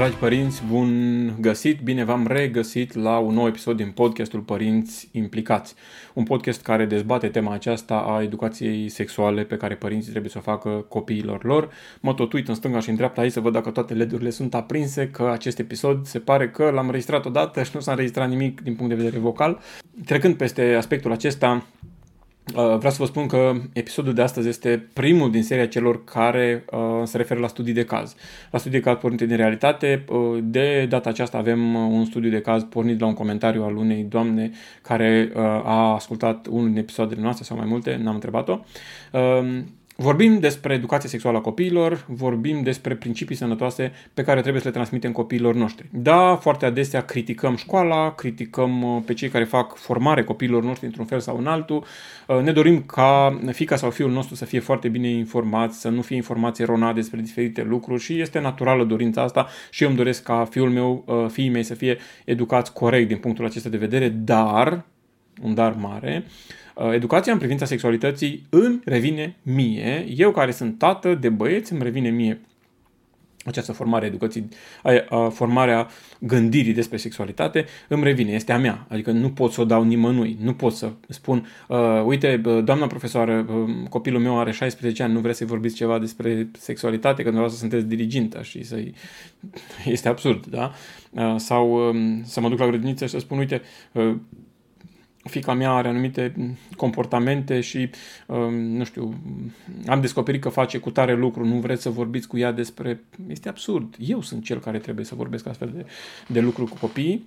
Dragi părinți, bun găsit! Bine v-am regăsit la un nou episod din podcastul Părinți Implicați. Un podcast care dezbate tema aceasta a educației sexuale pe care părinții trebuie să o facă copiilor lor. Mă tot uit în stânga și în dreapta aici să văd dacă toate LED-urile sunt aprinse, că acest episod se pare că l-am registrat odată și nu s-a înregistrat nimic din punct de vedere vocal. Trecând peste aspectul acesta, Uh, vreau să vă spun că episodul de astăzi este primul din seria celor care uh, se referă la studii de caz. La studii de caz pornite din realitate. Uh, de data aceasta avem uh, un studiu de caz pornit la un comentariu al unei doamne care uh, a ascultat unul din episoadele noastre sau mai multe, n-am întrebat-o. Uh, Vorbim despre educația sexuală a copiilor, vorbim despre principii sănătoase pe care trebuie să le transmitem copiilor noștri. Da, foarte adesea criticăm școala, criticăm uh, pe cei care fac formare copiilor noștri într-un fel sau în altul. Uh, ne dorim ca fica sau fiul nostru să fie foarte bine informați, să nu fie informații eronate despre diferite lucruri și este naturală dorința asta și eu îmi doresc ca fiul meu, uh, fiii mei să fie educați corect din punctul acesta de vedere, dar, un dar mare, Uh, educația în privința sexualității îmi revine mie. Eu care sunt tată de băieți, îmi revine mie această formare educației, formarea gândirii despre sexualitate îmi revine, este a mea. Adică nu pot să o dau nimănui, nu pot să spun, uh, uite, doamna profesoară, uh, copilul meu are 16 ani, nu vreți să-i vorbiți ceva despre sexualitate, că să sunteți dirigintă și să-i... Este absurd, da? Uh, sau uh, să mă duc la grădiniță și să spun, uite, uh, fica mea are anumite comportamente și, um, nu știu, am descoperit că face cu tare lucru, nu vreți să vorbiți cu ea despre... Este absurd. Eu sunt cel care trebuie să vorbesc astfel de, de lucruri cu copiii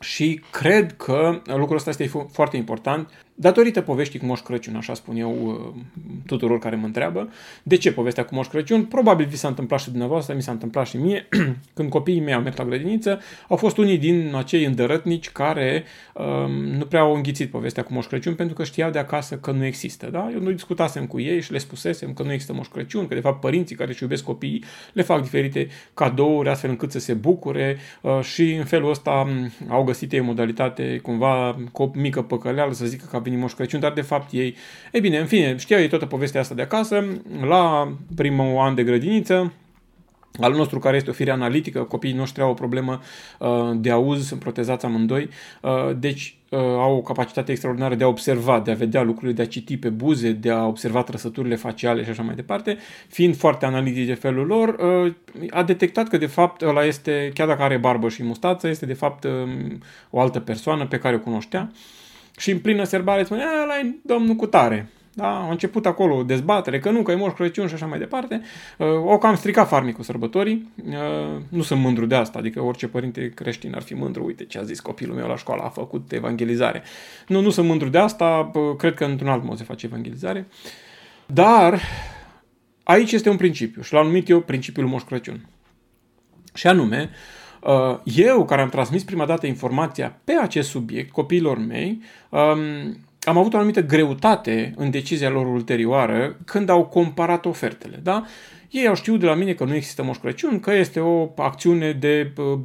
și cred că lucrul ăsta este foarte important datorită poveștii cu Moș Crăciun, așa spun eu uh, tuturor care mă întreabă. De ce povestea cu Moș Crăciun? Probabil vi s-a întâmplat și dumneavoastră, mi s-a întâmplat și mie, când copiii mei au mers la grădiniță, au fost unii din acei îndărătnici care um, nu prea au înghițit povestea cu Moș Crăciun pentru că știau de acasă că nu există. Da? Eu nu discutasem cu ei și le spusesem că nu există Moș Crăciun, că de fapt părinții care își iubesc copiii le fac diferite cadouri astfel încât să se bucure uh, și în felul ăsta um, au găsit ei modalitate cumva cu o mică păcăleală să zică că venit Moș Crăciun, dar de fapt ei... E bine, în fine, știau ei toată povestea asta de acasă, la primul an de grădiniță, al nostru care este o fire analitică, copiii noștri au o problemă uh, de auz, sunt protezați amândoi, uh, deci uh, au o capacitate extraordinară de a observa, de a vedea lucrurile, de a citi pe buze, de a observa trăsăturile faciale și așa mai departe, fiind foarte analitici de felul lor, uh, a detectat că de fapt ăla este, chiar dacă are barbă și mustață, este de fapt uh, o altă persoană pe care o cunoștea. Uh, și în plină serbare spune, ăla e domnul cu tare. Da? A început acolo dezbatere, că nu, că e Moș Crăciun și așa mai departe. Uh, o cam stricat farmicul sărbătorii. Uh, nu sunt mândru de asta, adică orice părinte creștin ar fi mândru. Uite ce a zis copilul meu la școală, a făcut evangelizare. Nu, nu sunt mândru de asta, cred că într-un alt mod se face evangelizare. Dar aici este un principiu și l-am numit eu principiul Moș Crăciun. Și anume, Uh, eu, care am transmis prima dată informația pe acest subiect copiilor mei, um, am avut o anumită greutate în decizia lor ulterioară când au comparat ofertele. Da? Ei au știut de la mine că nu există Moș Crăciun, că este o acțiune de uh,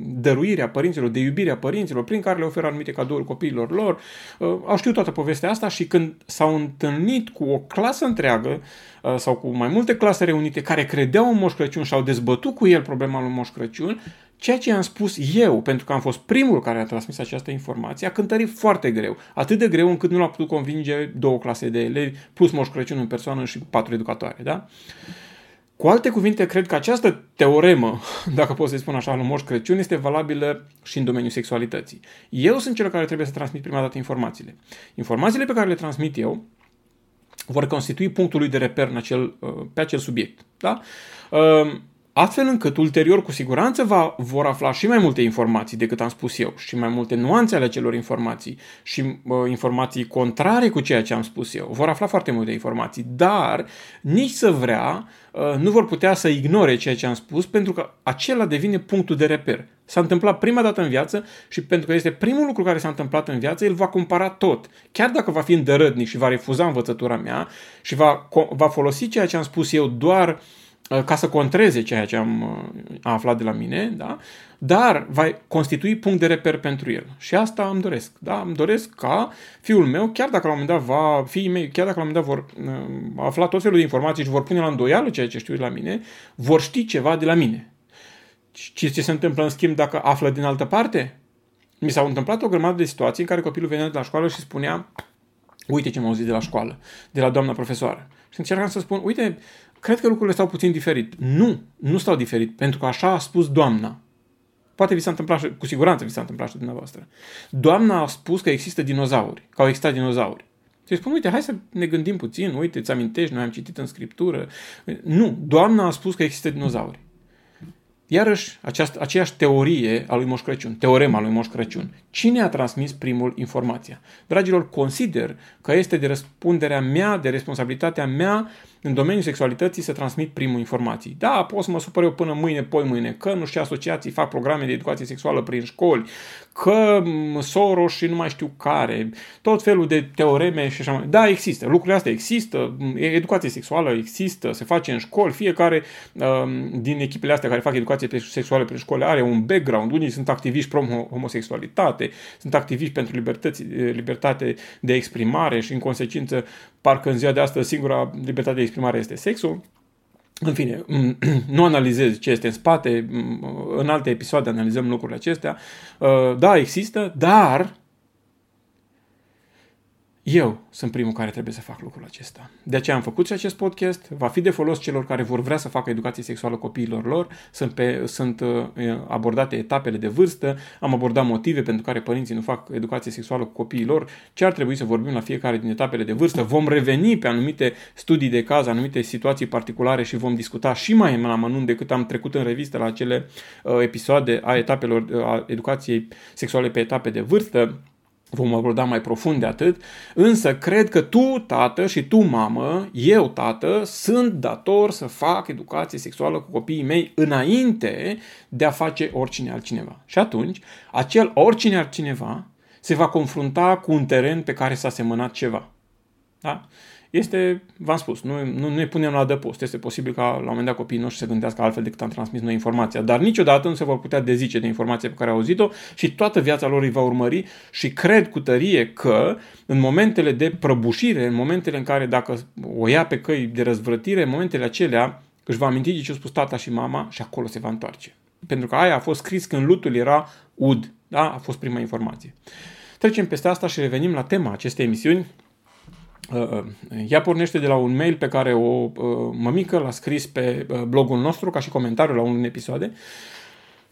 dăruire a părinților, de iubire a părinților, prin care le oferă anumite cadouri copiilor lor. Uh, au știut toată povestea asta și când s-au întâlnit cu o clasă întreagă uh, sau cu mai multe clase reunite care credeau în Moș Crăciun și au dezbătut cu el problema lui Moș Crăciun, Ceea ce am spus eu, pentru că am fost primul care a transmis această informație, a cântărit foarte greu. Atât de greu încât nu l-a putut convinge două clase de elevi, plus Moș Crăciun în persoană și patru educatoare. Da? Cu alte cuvinte, cred că această teoremă, dacă pot să spun așa, lui Moș Crăciun, este valabilă și în domeniul sexualității. Eu sunt cel care trebuie să transmit prima dată informațiile. Informațiile pe care le transmit eu vor constitui punctul lui de reper în acel, pe acel subiect. Da? Astfel încât ulterior cu siguranță va, vor afla și mai multe informații decât am spus eu și mai multe nuanțe ale celor informații și uh, informații contrare cu ceea ce am spus eu. Vor afla foarte multe informații, dar nici să vrea uh, nu vor putea să ignore ceea ce am spus pentru că acela devine punctul de reper. S-a întâmplat prima dată în viață și pentru că este primul lucru care s-a întâmplat în viață, el va compara tot. Chiar dacă va fi îndărădnic și va refuza învățătura mea și va, va folosi ceea ce am spus eu doar uh, Uh, ca să contreze ceea ce am uh, aflat de la mine, da? dar va constitui punct de reper pentru el. Și asta îmi doresc. Da? Îmi doresc ca fiul meu, chiar dacă la un moment dat va, fiii mei, chiar dacă la un moment dat vor uh, afla tot felul de informații și vor pune la îndoială ceea ce știu de la mine, vor ști ceva de la mine. Și ce se întâmplă în schimb dacă află din altă parte? Mi s-au întâmplat o grămadă de situații în care copilul venea de la școală și spunea uite ce m-au auzit de la școală, de la doamna profesoară. Și încercam să spun, uite, cred că lucrurile stau puțin diferit. Nu, nu stau diferit, pentru că așa a spus doamna. Poate vi s-a întâmplat și, cu siguranță vi s-a întâmplat și dumneavoastră. Doamna a spus că există dinozauri, că au existat dinozauri. Și spun, uite, hai să ne gândim puțin, uite, îți amintești, noi am citit în scriptură. Nu, doamna a spus că există dinozauri. Iarăși, această, aceeași teorie a lui Moș Crăciun, teorema lui Moș Crăciun. Cine a transmis primul informația? Dragilor, consider că este de răspunderea mea, de responsabilitatea mea în domeniul sexualității să transmit primul informații. Da, pot să mă supăr eu până mâine, poi mâine, că nu știu asociații fac programe de educație sexuală prin școli, că Soros și nu mai știu care, tot felul de teoreme și așa mai. Da, există, lucrurile astea există, educație sexuală există, se face în școli, fiecare um, din echipele astea care fac educație sexuală prin școli are un background, unii sunt activiști pro homosexualitate, sunt activiști pentru libertăți, libertate de exprimare și în consecință parcă în ziua de astăzi singura libertate de exprimare este sexul. În fine, nu analizez ce este în spate, în alte episoade analizăm lucrurile acestea. Uh, da, există, dar eu sunt primul care trebuie să fac lucrul acesta. De aceea am făcut și acest podcast. Va fi de folos celor care vor vrea să facă educație sexuală copiilor lor. Sunt, pe, sunt uh, abordate etapele de vârstă. Am abordat motive pentru care părinții nu fac educație sexuală cu copiii lor. Ce ar trebui să vorbim la fiecare din etapele de vârstă. Vom reveni pe anumite studii de caz, anumite situații particulare și vom discuta și mai în amănunt decât am trecut în revistă la acele uh, episoade a etapelor uh, a educației sexuale pe etape de vârstă vom aborda mai profund de atât, însă cred că tu, tată, și tu, mamă, eu, tată, sunt dator să fac educație sexuală cu copiii mei înainte de a face oricine altcineva. Și atunci, acel oricine altcineva se va confrunta cu un teren pe care s-a semănat ceva. Da? este, v-am spus, nu, nu ne punem la adăpost. Este posibil ca la un moment dat copiii noștri să gândească altfel decât am transmis noi informația, dar niciodată nu se vor putea dezice de informația pe care au auzit-o și toată viața lor îi va urmări și cred cu tărie că în momentele de prăbușire, în momentele în care dacă o ia pe căi de răzvrătire, în momentele acelea își va aminti de ce a spus tata și mama și acolo se va întoarce. Pentru că aia a fost scris când lutul era ud. Da? A fost prima informație. Trecem peste asta și revenim la tema acestei emisiuni, Uh, uh, ea pornește de la un mail pe care o uh, mămică l-a scris pe blogul nostru ca și comentariu la unul din episoade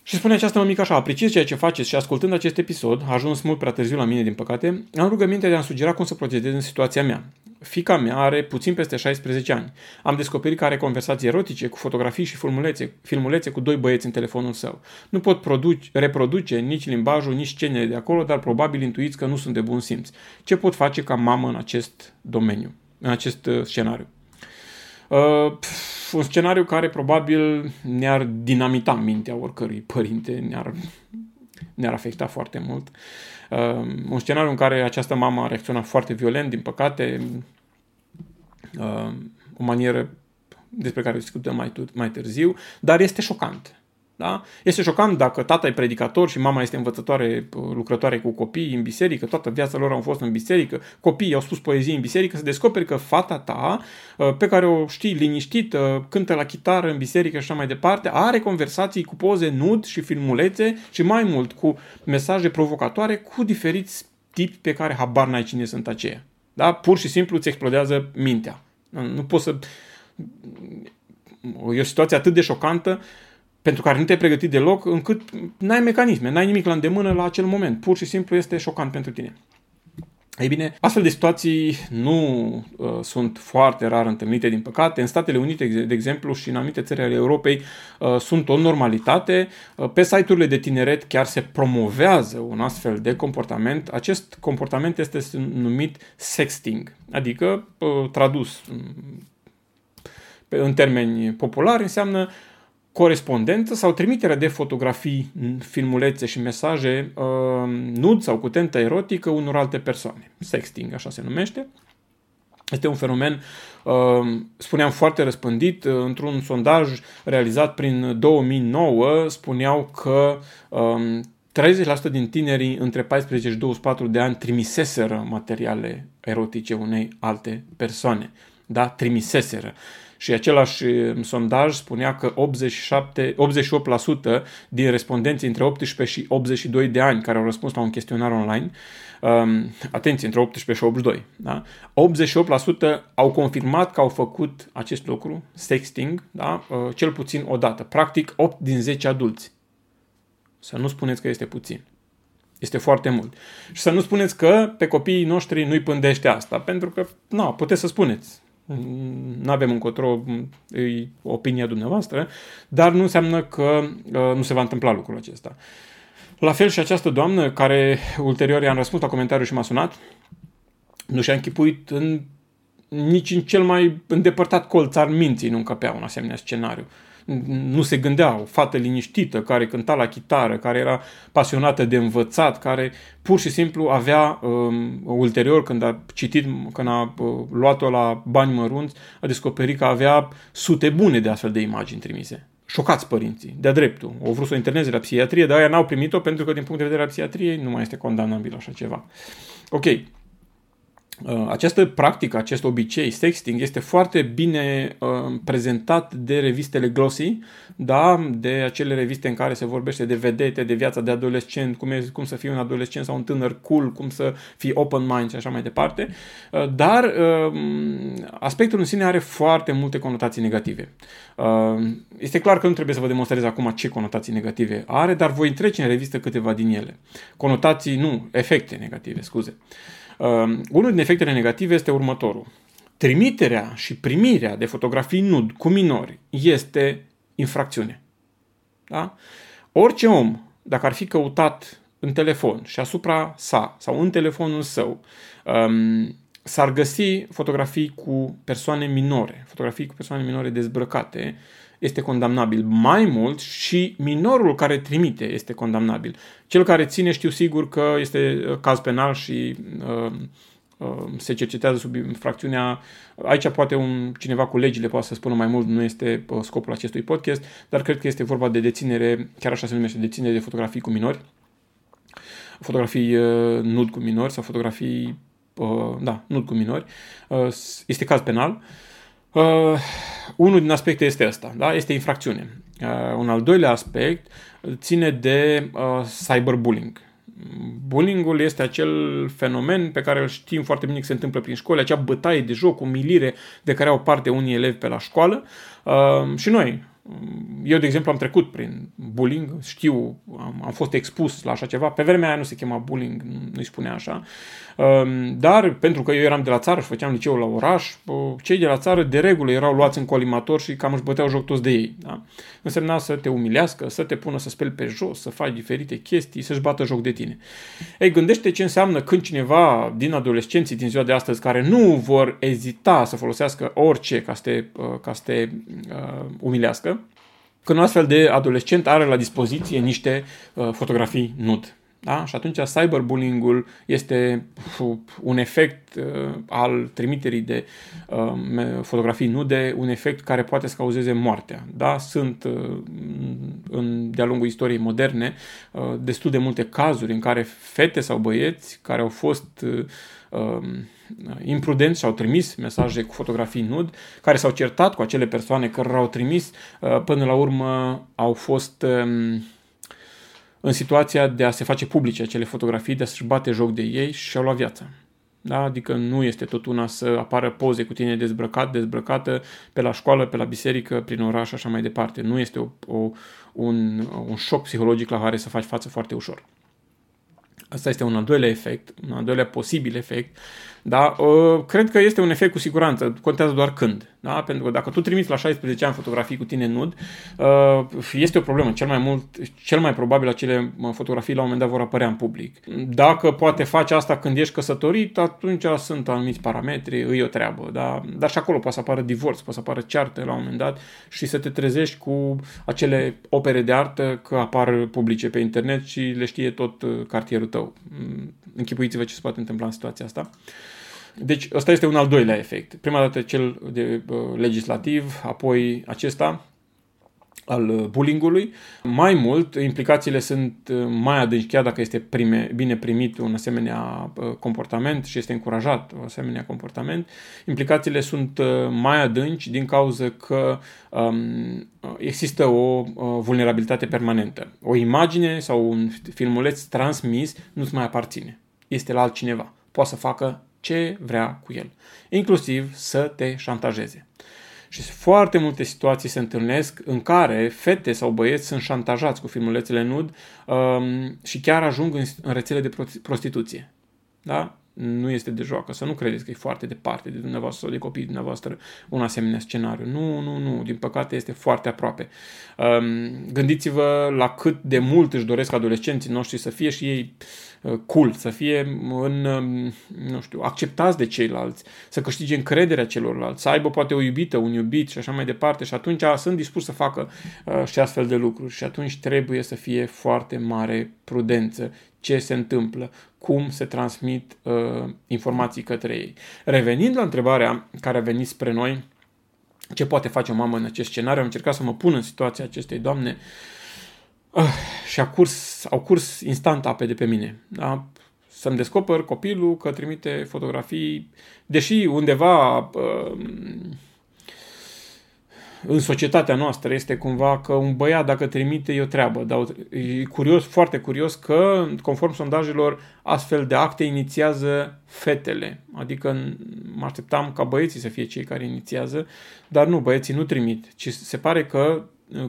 și spune această mămică așa, apreciez ceea ce faceți și ascultând acest episod, a ajuns mult prea târziu la mine din păcate, am rugămintea de a-mi sugera cum să procedez în situația mea. Fica mea are puțin peste 16 ani. Am descoperit că are conversații erotice cu fotografii și filmulețe, filmulețe cu doi băieți în telefonul său. Nu pot produce, reproduce nici limbajul, nici scenele de acolo, dar probabil intuiți că nu sunt de bun simț. Ce pot face ca mamă în acest domeniu, în acest uh, scenariu? Uh, pf, un scenariu care probabil ne-ar dinamita mintea oricărui părinte, ne-ar, ne-ar afecta foarte mult. Uh, un scenariu în care această mamă a reacționat foarte violent, din păcate, uh, o manieră despre care discutăm mai, mai târziu, dar este șocant. Da? Este șocant dacă tata e predicator și mama este învățătoare, lucrătoare cu copii în biserică, toată viața lor au fost în biserică, copiii au spus poezii în biserică, să descoperi că fata ta, uh, pe care o știi liniștită, cântă la chitară în biserică și așa mai departe, are conversații cu poze nud și filmulețe și mai mult cu mesaje provocatoare cu diferiți tipi pe care habar n-ai cine sunt aceia. Da? Pur și simplu îți explodează mintea. Nu poți să... E o situație atât de șocantă pentru care nu te-ai pregătit deloc, încât n-ai mecanisme, n-ai nimic la îndemână la acel moment. Pur și simplu este șocant pentru tine. Ei bine, astfel de situații nu uh, sunt foarte rar întâlnite, din păcate. În Statele Unite, de exemplu, și în anumite țări ale Europei, uh, sunt o normalitate. Uh, pe site-urile de tineret chiar se promovează un astfel de comportament. Acest comportament este numit sexting, adică, uh, tradus um, în termeni populari, înseamnă corespondență sau trimiterea de fotografii, filmulețe și mesaje uh, nud sau cu tentă erotică unor alte persoane. Sexting, așa se numește. Este un fenomen, uh, spuneam, foarte răspândit. Uh, într-un sondaj realizat prin 2009 spuneau că um, 30% din tinerii între 14 și 24 de ani trimiseseră materiale erotice unei alte persoane. Da? Trimiseseră și același uh, sondaj spunea că 87, 88% din respondenții între 18 și 82 de ani care au răspuns la un chestionar online, um, atenție, între 18 și 82, da? 88% au confirmat că au făcut acest lucru, sexting, da? uh, cel puțin o dată. Practic 8 din 10 adulți. Să nu spuneți că este puțin. Este foarte mult. Și să nu spuneți că pe copiii noștri nu-i pândește asta, pentru că, nu, puteți să spuneți nu avem încotro, e opinia dumneavoastră, dar nu înseamnă că uh, nu se va întâmpla lucrul acesta. La fel și această doamnă, care ulterior i-am răspuns la comentariu și m-a sunat, nu și-a închipuit în, nici în cel mai îndepărtat colț al minții nu încăpea un asemenea scenariu. Uh, nu se gândea, o fată liniștită, care cânta la chitară, care era pasionată de învățat, care pur și simplu avea, um, ulterior, când a citit, când a uh, luat-o la bani mărunți, a descoperit că avea sute bune de astfel de imagini trimise. Șocați părinții, de-a dreptul. Au vrut să o interneze la psihiatrie, dar aia n-au primit-o pentru că din punct de vedere al psihiatriei nu mai este condamnabil așa ceva. Ok, Uh, această practică, acest obicei, sexting, este foarte bine uh, prezentat de revistele glossy, da? de acele reviste în care se vorbește de vedete, de viața de adolescent, cum, e, cum să fii un adolescent sau un tânăr cool, cum să fii open mind și așa mai departe. Uh, dar uh, aspectul în sine are foarte multe conotații negative. Uh, este clar că nu trebuie să vă demonstrez acum ce conotații negative are, dar voi trece în revistă câteva din ele. Conotații, nu, efecte negative, scuze. Uh, Uh, unul din efectele negative este următorul. Trimiterea și primirea de fotografii nud cu minori este infracțiune. Da? Orice om, dacă ar fi căutat în telefon și asupra sa sau în telefonul său, um, s-ar găsi fotografii cu persoane minore, fotografii cu persoane minore dezbrăcate, este condamnabil. Mai mult și minorul care trimite este condamnabil. Cel care ține știu sigur că este uh, caz penal și uh, uh, se cercetează sub infracțiunea. Aici poate un, cineva cu legile poate să spună mai mult, nu este uh, scopul acestui podcast, dar cred că este vorba de deținere, chiar așa se numește, deținere de fotografii cu minori, fotografii uh, nud cu minori sau fotografii, uh, da, nud cu minori. Uh, este caz penal. Uh, Uh, unul din aspecte este ăsta, da? este infracțiune. Uh, un al doilea aspect ține de uh, cyberbullying. Bullyingul este acel fenomen pe care îl știm foarte bine că se întâmplă prin școli, acea bătaie de joc, umilire de care au parte unii elevi pe la școală. Uh, și noi, eu, de exemplu, am trecut prin bullying, știu, am, am fost expus la așa ceva. Pe vremea aia nu se chema bullying, nu-i spunea așa. Um, dar pentru că eu eram de la țară și făceam liceul la oraș, cei de la țară de regulă erau luați în colimator și cam își băteau joc toți de ei. Da? Însemna să te umilească, să te pună să speli pe jos, să faci diferite chestii, să-și bată joc de tine. Ei, gândește ce înseamnă când cineva din adolescenții din ziua de astăzi care nu vor ezita să folosească orice ca să te, uh, ca să te uh, umilească, când un astfel de adolescent are la dispoziție niște uh, fotografii nud. Da? Și atunci cyberbullying-ul este un efect uh, al trimiterii de uh, fotografii nude, un efect care poate să cauzeze moartea. Da? Sunt uh, în, de-a lungul istoriei moderne uh, destul de multe cazuri în care fete sau băieți care au fost uh, uh, imprudenți și au trimis mesaje cu fotografii nud, care s-au certat cu acele persoane care au trimis, uh, până la urmă au fost uh, în situația de a se face publice acele fotografii, de a-și bate joc de ei și și-au luat viața. Da? Adică nu este tot una să apară poze cu tine dezbrăcat, dezbrăcată pe la școală, pe la biserică, prin oraș și așa mai departe. Nu este o, o, un, un șoc psihologic la care să faci față foarte ușor. Asta este un al doilea efect, un al doilea posibil efect da? Uh, cred că este un efect cu siguranță, contează doar când. Da? Pentru că dacă tu trimiți la 16 ani fotografii cu tine nud, uh, este o problemă. Cel mai mult, cel mai probabil acele fotografii la un moment dat vor apărea în public. Dacă poate face asta când ești căsătorit, atunci sunt anumiți parametri, îi o treabă. Da? Dar și acolo poate să apară divorț, poate să apară ceartă la un moment dat și să te trezești cu acele opere de artă că apar publice pe internet și le știe tot uh, cartierul tău. Mm, închipuiți-vă ce se poate întâmpla în situația asta. Deci ăsta este un al doilea efect. Prima dată cel de uh, legislativ, apoi acesta al uh, bullyingului. Mai mult, implicațiile sunt uh, mai adânci, chiar dacă este prime, bine primit un asemenea comportament și este încurajat un asemenea comportament, implicațiile sunt mai adânci din cauza că um, există o uh, vulnerabilitate permanentă. O imagine sau un filmuleț transmis nu-ți mai aparține. Este la altcineva. Poate să facă ce vrea cu el, inclusiv să te șantajeze. Și foarte multe situații se întâlnesc în care fete sau băieți sunt șantajați cu filmulețele nud um, și chiar ajung în, în rețele de prostituție. Da? Nu este de joacă, să nu credeți că e foarte departe de dumneavoastră sau de copiii dumneavoastră un asemenea scenariu. Nu, nu, nu, din păcate este foarte aproape. Um, gândiți-vă la cât de mult își doresc adolescenții noștri să fie și ei uh, Uh, cool, să fie în, um, nu știu, acceptați de ceilalți, să câștige încrederea celorlalți, să aibă poate o iubită, un iubit și așa mai departe și atunci sunt dispus să facă uh, și astfel de lucruri și atunci trebuie să fie foarte mare prudență ce se întâmplă, cum se transmit uh, informații către ei. Revenind la întrebarea care a venit spre noi, ce poate face o mamă în acest scenariu, am încercat să mă pun în situația acestei doamne uh, și a curs, au curs instant ape de pe mine. Da? Să-mi descoper copilul că trimite fotografii, deși undeva uh, în societatea noastră este cumva că un băiat dacă trimite e o treabă, dar e curios, foarte curios că conform sondajelor astfel de acte inițiază fetele, adică mă așteptam ca băieții să fie cei care inițiază, dar nu, băieții nu trimit, ci se pare că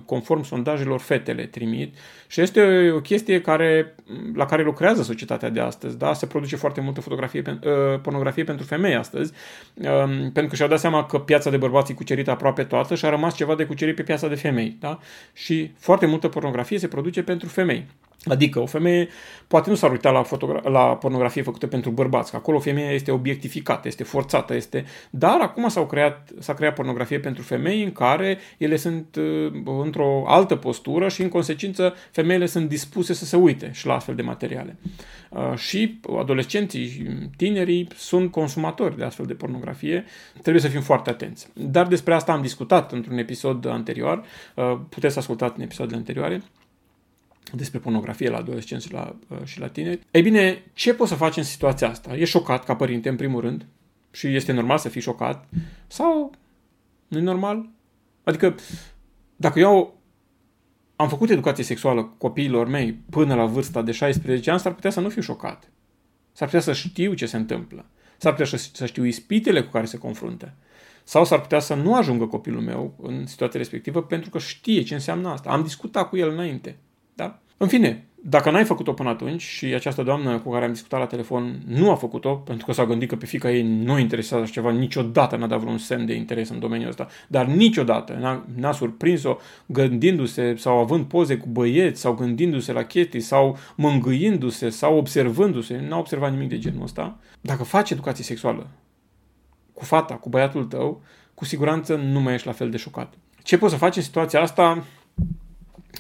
conform sondajelor, fetele trimit și este o chestie care, la care lucrează societatea de astăzi. Da? Se produce foarte multă fotografie, uh, pornografie pentru femei astăzi, um, pentru că și-au dat seama că piața de bărbați e cucerită aproape toată și a rămas ceva de cucerit pe piața de femei. Da? Și foarte multă pornografie se produce pentru femei. Adică o femeie poate nu s-ar uita la, fotogra- la pornografie făcută pentru bărbați, că acolo femeia este obiectificată, este forțată, este... Dar acum s-au creat, s-a creat pornografie pentru femei în care ele sunt uh, într-o altă postură și în consecință femeile sunt dispuse să se uite și la astfel de materiale. Uh, și adolescenții, tinerii sunt consumatori de astfel de pornografie, trebuie să fim foarte atenți. Dar despre asta am discutat într-un episod anterior, uh, puteți asculta în episoadele anterioare despre pornografie la adolescenți și la, uh, și la tineri. Ei bine, ce poți să faci în situația asta? E șocat ca părinte, în primul rând, și este normal să fii șocat, sau nu e normal? Adică, dacă eu am făcut educație sexuală copiilor mei până la vârsta de 16 ani, s-ar putea să nu fiu șocat. S-ar putea să știu ce se întâmplă. S-ar putea să știu ispitele cu care se confruntă. Sau s-ar putea să nu ajungă copilul meu în situația respectivă pentru că știe ce înseamnă asta. Am discutat cu el înainte. Da? În fine, dacă n-ai făcut-o până atunci și această doamnă cu care am discutat la telefon nu a făcut-o, pentru că s-a gândit că pe fica ei nu interesează așa ceva, niciodată n-a dat vreun semn de interes în domeniul ăsta, dar niciodată n-a, n-a surprins-o gândindu-se sau având poze cu băieți sau gândindu-se la chestii sau mângâindu-se sau observându-se, n-a observat nimic de genul ăsta. Dacă faci educație sexuală cu fata, cu băiatul tău, cu siguranță nu mai ești la fel de șocat. Ce poți să faci în situația asta?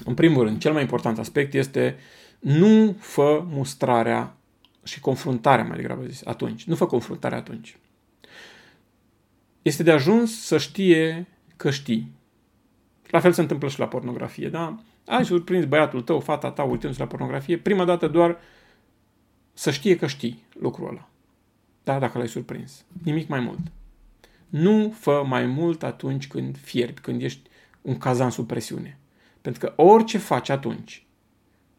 În primul rând, cel mai important aspect este nu fă mustrarea și confruntarea, mai degrabă zis, atunci. Nu fă confruntarea atunci. Este de ajuns să știe că știi. La fel se întâmplă și la pornografie, da? Ai surprins băiatul tău, fata ta, uitându-se la pornografie, prima dată doar să știe că știi lucrul ăla. Da, dacă l-ai surprins. Nimic mai mult. Nu fă mai mult atunci când fierbi, când ești un cazan sub presiune. Pentru că orice faci atunci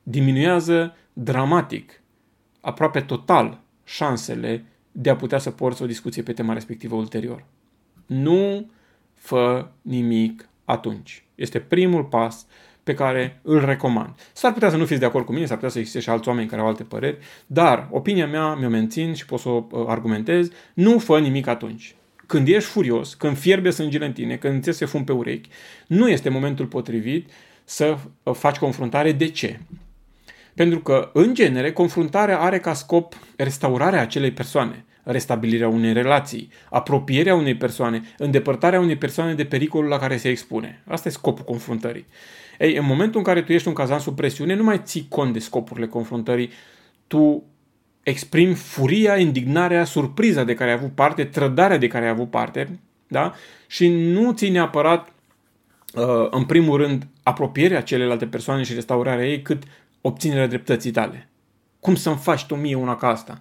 diminuează dramatic, aproape total, șansele de a putea să porți o discuție pe tema respectivă ulterior. Nu fă nimic atunci. Este primul pas pe care îl recomand. S-ar putea să nu fiți de acord cu mine, s-ar putea să existe și alți oameni care au alte păreri, dar opinia mea mi-o mențin și pot să o uh, argumentez, nu fă nimic atunci. Când ești furios, când fierbe sângele în tine, când ți se fum pe urechi, nu este momentul potrivit să uh, faci confruntare. De ce? Pentru că, în genere, confruntarea are ca scop restaurarea acelei persoane, restabilirea unei relații, apropierea unei persoane, îndepărtarea unei persoane de pericolul la care se expune. Asta e scopul confruntării. Ei, în momentul în care tu ești un cazan sub presiune, nu mai ții cont de scopurile confruntării, tu exprimi furia, indignarea, surpriza de care ai avut parte, trădarea de care ai avut parte, da? Și nu ții neapărat, uh, în primul rând, apropierea celelalte persoane și restaurarea ei, cât obținerea dreptății tale. Cum să-mi faci tu mie una ca asta?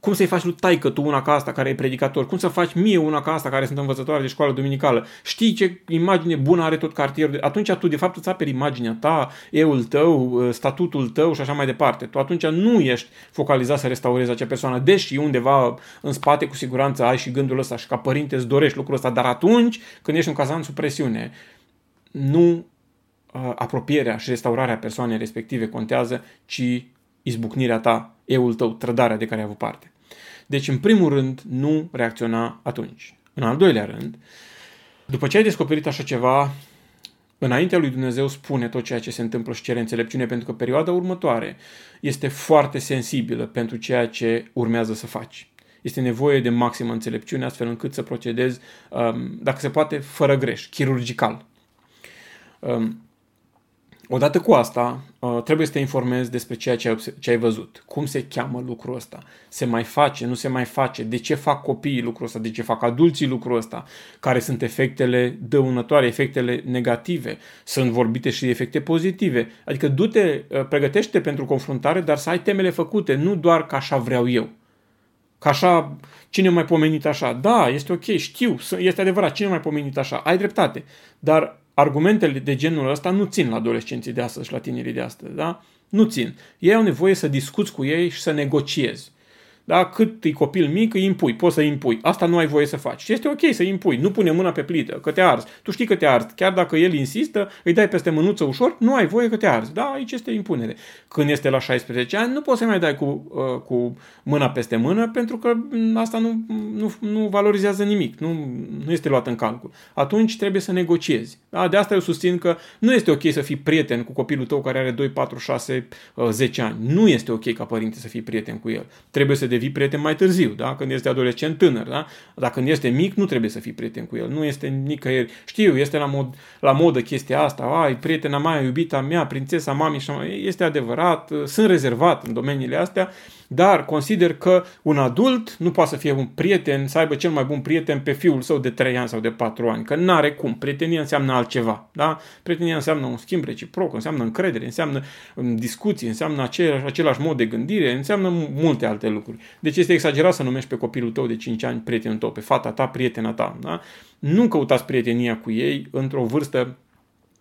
Cum să-i faci lui taică tu una ca asta care e predicator? Cum să faci mie una ca asta care sunt învățătoare de școală duminicală? Știi ce imagine bună are tot cartierul? Atunci tu de fapt îți aperi imaginea ta, eul tău, statutul tău și așa mai departe. Tu atunci nu ești focalizat să restaurezi acea persoană, deși undeva în spate cu siguranță ai și gândul ăsta și ca părinte îți dorești lucrul ăsta, dar atunci când ești un cazan sub presiune, nu uh, apropierea și restaurarea persoanei respective contează, ci izbucnirea ta, eul tău, trădarea de care ai avut parte. Deci, în primul rând, nu reacționa atunci. În al doilea rând, după ce ai descoperit așa ceva, înaintea lui Dumnezeu spune tot ceea ce se întâmplă și cere înțelepciune, pentru că perioada următoare este foarte sensibilă pentru ceea ce urmează să faci. Este nevoie de maximă înțelepciune astfel încât să procedezi, um, dacă se poate, fără greș, chirurgical. Um, Odată cu asta, uh, trebuie să te informezi despre ceea ce ai, ce ai văzut. Cum se cheamă lucrul ăsta? Se mai face? Nu se mai face? De ce fac copiii lucrul ăsta? De ce fac adulții lucrul ăsta? Care sunt efectele dăunătoare, efectele negative? Sunt vorbite și efecte pozitive. Adică du-te, uh, pregătește pentru confruntare, dar să ai temele făcute, nu doar ca așa vreau eu. Ca așa, cine mai pomenit așa? Da, este ok, știu, este adevărat, cine mai pomenit așa? Ai dreptate. Dar argumentele de genul ăsta nu țin la adolescenții de astăzi și la tinerii de astăzi, da? Nu țin. Ei au nevoie să discuți cu ei și să negociezi. Da? Cât e copil mic, îi impui, poți să îi impui. Asta nu ai voie să faci. Și este ok să îi impui, nu pune mâna pe plită, că te arzi. Tu știi că te arzi. Chiar dacă el insistă, îi dai peste mânuță ușor, nu ai voie că te arzi. Da, aici este impunere. Când este la 16 ani, nu poți să mai dai cu, uh, cu mâna peste mână, pentru că asta nu, nu, nu valorizează nimic, nu, nu este luat în calcul. Atunci trebuie să negociezi. Da? De asta eu susțin că nu este ok să fii prieten cu copilul tău care are 2, 4, 6, 10 ani. Nu este ok ca părinte să fii prieten cu el. Trebuie să devii prieten mai târziu, da? când este adolescent tânăr. Da? Dacă când este mic, nu trebuie să fii prieten cu el. Nu este nicăieri. Știu, este la, mod, la modă chestia asta. Ai, prietena mea, iubita mea, prințesa mami și mai. Este adevărat, sunt rezervat în domeniile astea dar consider că un adult nu poate să fie un prieten, să aibă cel mai bun prieten pe fiul său de 3 ani sau de 4 ani, că n-are cum. Prietenia înseamnă altceva, da? Prietenia înseamnă un schimb reciproc, înseamnă încredere, înseamnă um, discuții, înseamnă același, același mod de gândire, înseamnă multe alte lucruri. Deci este exagerat să numești pe copilul tău de 5 ani prietenul tău, pe fata ta, prietena ta, da? Nu căutați prietenia cu ei într-o vârstă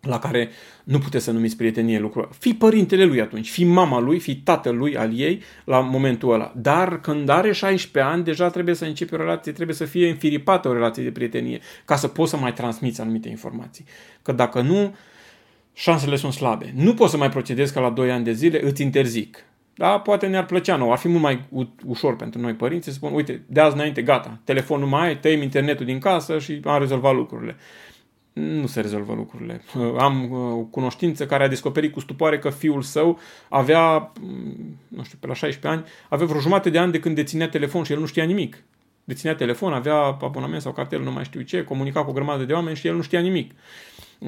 la care nu puteți să numiți prietenie lucrul Fii părintele lui atunci, fii mama lui, fii tatăl lui al ei la momentul ăla. Dar când are 16 ani, deja trebuie să începi o relație, trebuie să fie înfiripată o relație de prietenie, ca să poți să mai transmiți anumite informații. Că dacă nu, șansele sunt slabe. Nu poți să mai procedezi ca la 2 ani de zile, îți interzic. Da, poate ne-ar plăcea nouă, ar fi mult mai ușor pentru noi părinți să spun, uite, de azi înainte, gata, telefonul mai ai, tăiem internetul din casă și am rezolvat lucrurile nu se rezolvă lucrurile. Am uh, cunoștință care a descoperit cu stupoare că fiul său avea, mm, nu știu, pe la 16 ani, avea vreo jumătate de ani de când deținea telefon și el nu știa nimic. Deținea telefon, avea abonament sau cartel, nu mai știu ce, comunica cu o grămadă de oameni și el nu știa nimic. Uh,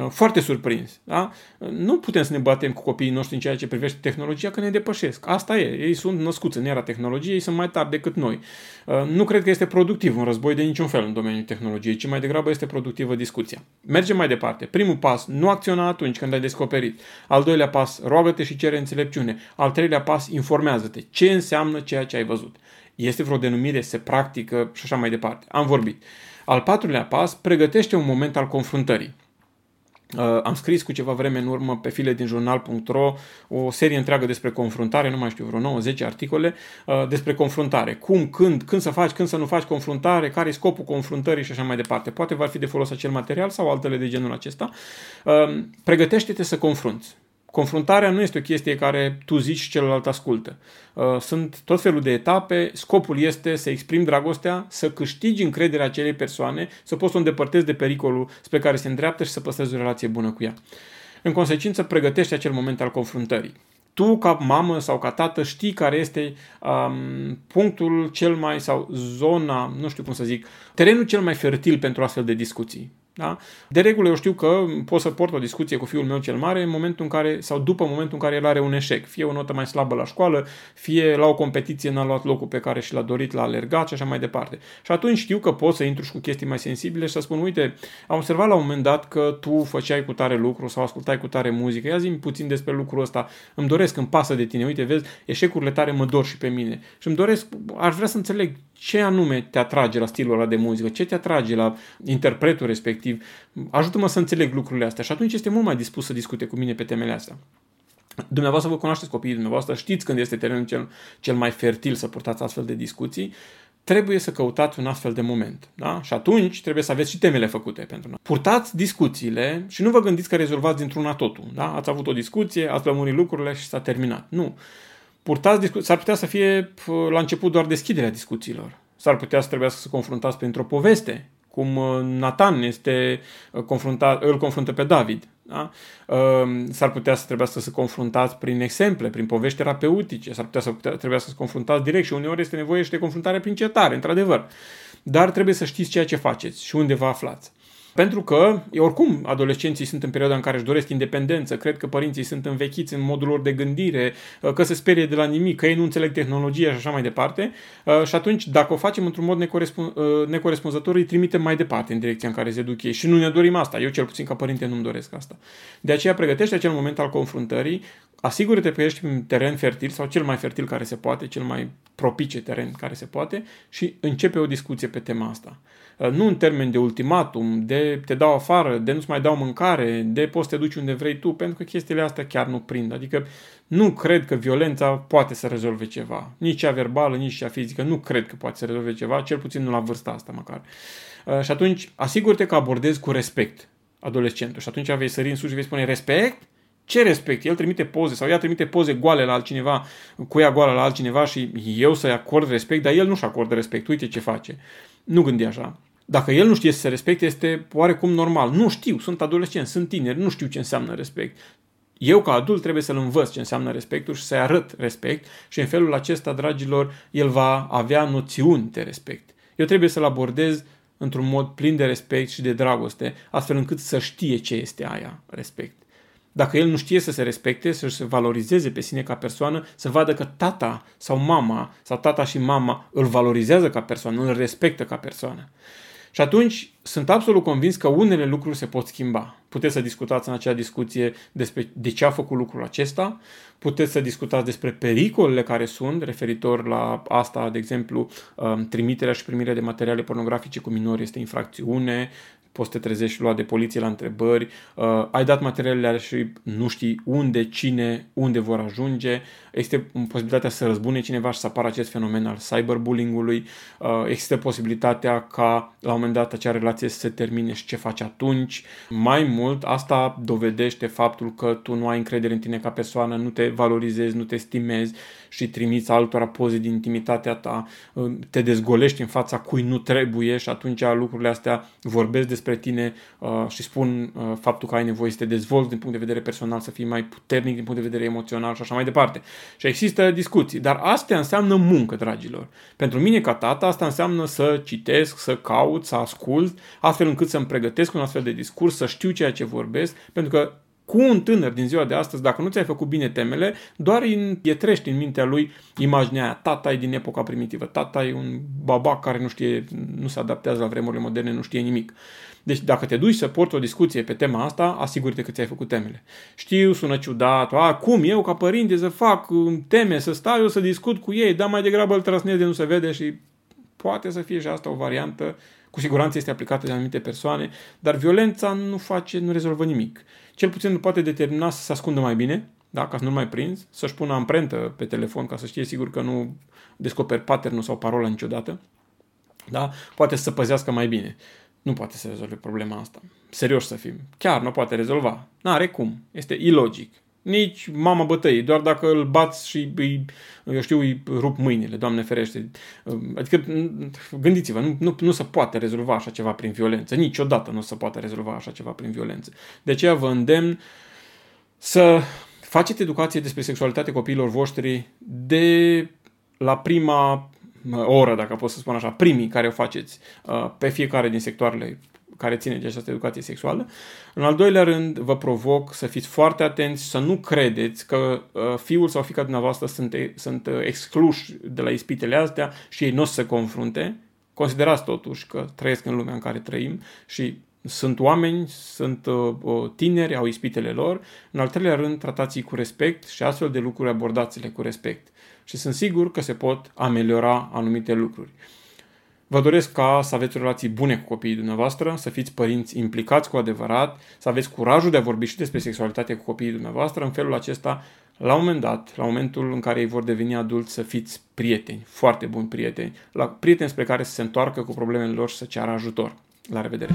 foarte surprins. Da? Uh, nu putem să ne batem cu copiii noștri în ceea ce privește tehnologia, că ne depășesc. Asta e. Ei sunt născuți în era tehnologiei, ei sunt mai tari decât noi. Uh, nu cred că este productiv un război de niciun fel în domeniul tehnologiei, ci mai degrabă este productivă discuția. Mergem mai departe. Primul pas, nu acționa atunci când ai descoperit. Al doilea pas, roagă-te și cere înțelepciune. Al treilea pas, informează-te. Ce înseamnă ceea ce ai văzut? Este vreo denumire, se practică și așa mai departe. Am vorbit. Al patrulea pas, pregătește un moment al confruntării. Uh, am scris cu ceva vreme în urmă pe file din jurnal.ro o serie întreagă despre confruntare, nu mai știu, vreo 9-10 articole uh, despre confruntare. Cum, când, când să faci, când să nu faci confruntare, care e scopul confruntării și așa mai departe. Poate va fi de folos acel material sau altele de genul acesta. Uh, pregătește-te să confrunți. Confruntarea nu este o chestie care tu zici și celălalt ascultă. Uh, sunt tot felul de etape, scopul este să exprimi dragostea, să câștigi încrederea acelei persoane, să poți să o îndepărtezi de pericolul spre care se îndreaptă și să păstrezi o relație bună cu ea. În consecință, pregătește acel moment al confruntării. Tu, ca mamă sau ca tată, știi care este um, punctul cel mai, sau zona, nu știu cum să zic, terenul cel mai fertil pentru astfel de discuții. Da? De regulă eu știu că pot să port o discuție cu fiul meu cel mare în momentul în care, sau după momentul în care el are un eșec, fie o notă mai slabă la școală, fie la o competiție n-a luat locul pe care și l-a dorit, l-a alergat și așa mai departe. Și atunci știu că pot să intru și cu chestii mai sensibile și să spun, uite, am observat la un moment dat că tu făceai cu tare lucru sau ascultai cu tare muzică, ia zi puțin despre lucrul ăsta, îmi doresc, îmi pasă de tine, uite, vezi, eșecurile tare mă dor și pe mine. Și îmi doresc, aș vrea să înțeleg ce anume te atrage la stilul ăla de muzică, ce te atrage la interpretul respectiv. Ajută-mă să înțeleg lucrurile astea și atunci este mult mai dispus să discute cu mine pe temele astea. Dumneavoastră vă cunoașteți copiii dumneavoastră, știți când este terenul cel, cel mai fertil să purtați astfel de discuții, trebuie să căutați un astfel de moment. Da? Și atunci trebuie să aveți și temele făcute pentru noi. Purtați discuțiile și nu vă gândiți că rezolvați dintr-una totul. Da? Ați avut o discuție, ați lămurit lucrurile și s-a terminat. Nu purtați discuții, s-ar putea să fie la început doar deschiderea discuțiilor. S-ar putea să trebuiască să confruntați printr-o poveste, cum uh, Nathan este uh, confruntat, îl confruntă pe David. Da? Uh, s-ar putea să trebuiască să se confruntați prin exemple, prin povești terapeutice, s-ar putea să trebuia să se confruntați direct și uneori este nevoie și de confruntare prin certare, într-adevăr. Dar trebuie să știți ceea ce faceți și unde vă aflați. Pentru că, oricum, adolescenții sunt în perioada în care își doresc independență, cred că părinții sunt învechiți în modul lor de gândire, uh, că se sperie de la nimic, că ei nu înțeleg tehnologia și așa mai departe. Uh, și atunci, dacă o facem într-un mod necorespun- uh, necorespunzător, îi trimitem mai departe în direcția în care se duc ei. Și nu ne dorim asta. Eu, cel puțin, ca părinte, nu-mi doresc asta. De aceea, pregătește acel moment al confruntării, asigură-te că ești în teren fertil sau cel mai fertil care se poate, cel mai propice teren care se poate și începe o discuție pe tema asta. Uh, nu în termen de ultimatum, de te dau afară, de nu-ți mai dau mâncare, de poți să te duci unde vrei tu, pentru că chestiile astea chiar nu prind. Adică nu cred că violența poate să rezolve ceva. Nici cea verbală, nici cea fizică. Nu cred că poate să rezolve ceva, cel puțin nu la vârsta asta măcar. Uh, și atunci, asigură-te că abordezi cu respect adolescentul. Și atunci vei sări în sus și vei spune respect? Ce respect? El trimite poze sau ea trimite poze goale la altcineva, cu ea goală la altcineva și eu să-i acord respect, dar el nu-și acordă respect. Uite ce face. Nu gândi așa. Dacă el nu știe să se respecte, este oarecum normal. Nu știu, sunt adolescent, sunt tineri, nu știu ce înseamnă respect. Eu, ca adult, trebuie să-l învăț ce înseamnă respectul și să-i arăt respect și în felul acesta, dragilor, el va avea noțiuni de respect. Eu trebuie să-l abordez într-un mod plin de respect și de dragoste, astfel încât să știe ce este aia, respect. Dacă el nu știe să se respecte, să se valorizeze pe sine ca persoană, să vadă că tata sau mama sau tata și mama îl valorizează ca persoană, îl respectă ca persoană. Și atunci sunt absolut convins că unele lucruri se pot schimba. Puteți să discutați în acea discuție despre de ce a făcut lucrul acesta, puteți să discutați despre pericolele care sunt referitor la asta, de exemplu, um, trimiterea și primirea de materiale pornografice cu minori este infracțiune, poți să te trezești luat de poliție la întrebări, uh, ai dat materialele și nu știi unde, cine, unde vor ajunge, există posibilitatea să răzbune cineva și să apară acest fenomen al cyberbullying-ului, uh, există posibilitatea ca la un moment dat acea relație să se termine și ce faci atunci. Mai mult, asta dovedește faptul că tu nu ai încredere în tine ca persoană, nu te valorizezi, nu te stimezi și trimiți altora poze din intimitatea ta, uh, te dezgolești în fața cui nu trebuie și atunci lucrurile astea vorbesc despre tine uh, și spun uh, faptul că ai nevoie să te dezvolți din punct de vedere personal, să fii mai puternic din punct de vedere emoțional și așa mai departe. Și există discuții, dar astea înseamnă muncă, dragilor. Pentru mine ca tată, asta înseamnă să citesc, să caut, să ascult, astfel încât să-mi pregătesc un astfel de discurs, să știu ceea ce vorbesc, pentru că cu un tânăr din ziua de astăzi, dacă nu ți-ai făcut bine temele, doar pietrești în mintea lui imaginea aia. Tata e din epoca primitivă, tata e un babac care nu știe, nu se adaptează la vremurile moderne, nu știe nimic. Deci dacă te duci să porți o discuție pe tema asta, asigură-te că ți-ai făcut temele. Știu, sună ciudat, a, cum eu ca părinte să fac teme, să stau eu să discut cu ei, dar mai degrabă îl trăsnesc de nu se vede și poate să fie și asta o variantă cu siguranță este aplicată de anumite persoane, dar violența nu face, nu rezolvă nimic. Cel puțin nu poate determina să se ascundă mai bine, da, ca să nu mai prins, să-și pună amprentă pe telefon ca să știe sigur că nu descoperi pattern sau parola niciodată, da, poate să se păzească mai bine. Nu poate să rezolve problema asta. Serios să fim. Chiar nu poate rezolva. N-are cum. Este ilogic. Nici mama bătăii, doar dacă îl bați și îi, eu știu, îi rup mâinile, Doamne ferește. Adică, gândiți-vă, nu, nu, nu se poate rezolva așa ceva prin violență. Niciodată nu se poate rezolva așa ceva prin violență. De aceea vă îndemn să faceți educație despre sexualitatea copiilor voștri de la prima oră, dacă pot să spun așa, primii care o faceți uh, pe fiecare din sectoarele care ține de această educație sexuală. În al doilea rând, vă provoc să fiți foarte atenți, să nu credeți că uh, fiul sau fica dumneavoastră sunt, sunt uh, excluși de la ispitele astea și ei nu o să se confrunte. Considerați totuși că trăiesc în lumea în care trăim și sunt oameni, sunt uh, tineri, au ispitele lor. În al treilea rând, tratați-i cu respect și astfel de lucruri abordați-le cu respect. Și sunt sigur că se pot ameliora anumite lucruri. Vă doresc ca să aveți relații bune cu copiii dumneavoastră, să fiți părinți implicați cu adevărat, să aveți curajul de a vorbi și despre sexualitate cu copiii dumneavoastră. În felul acesta, la un moment dat, la momentul în care ei vor deveni adulți, să fiți prieteni, foarte buni prieteni, la prieteni spre care să se întoarcă cu problemele lor și să ceară ajutor. La revedere!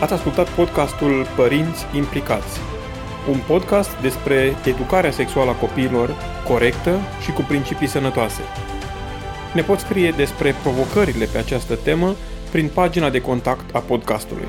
Ați ascultat podcastul Părinți Implicați, un podcast despre educarea sexuală a copiilor corectă și cu principii sănătoase. Ne poți scrie despre provocările pe această temă prin pagina de contact a podcastului.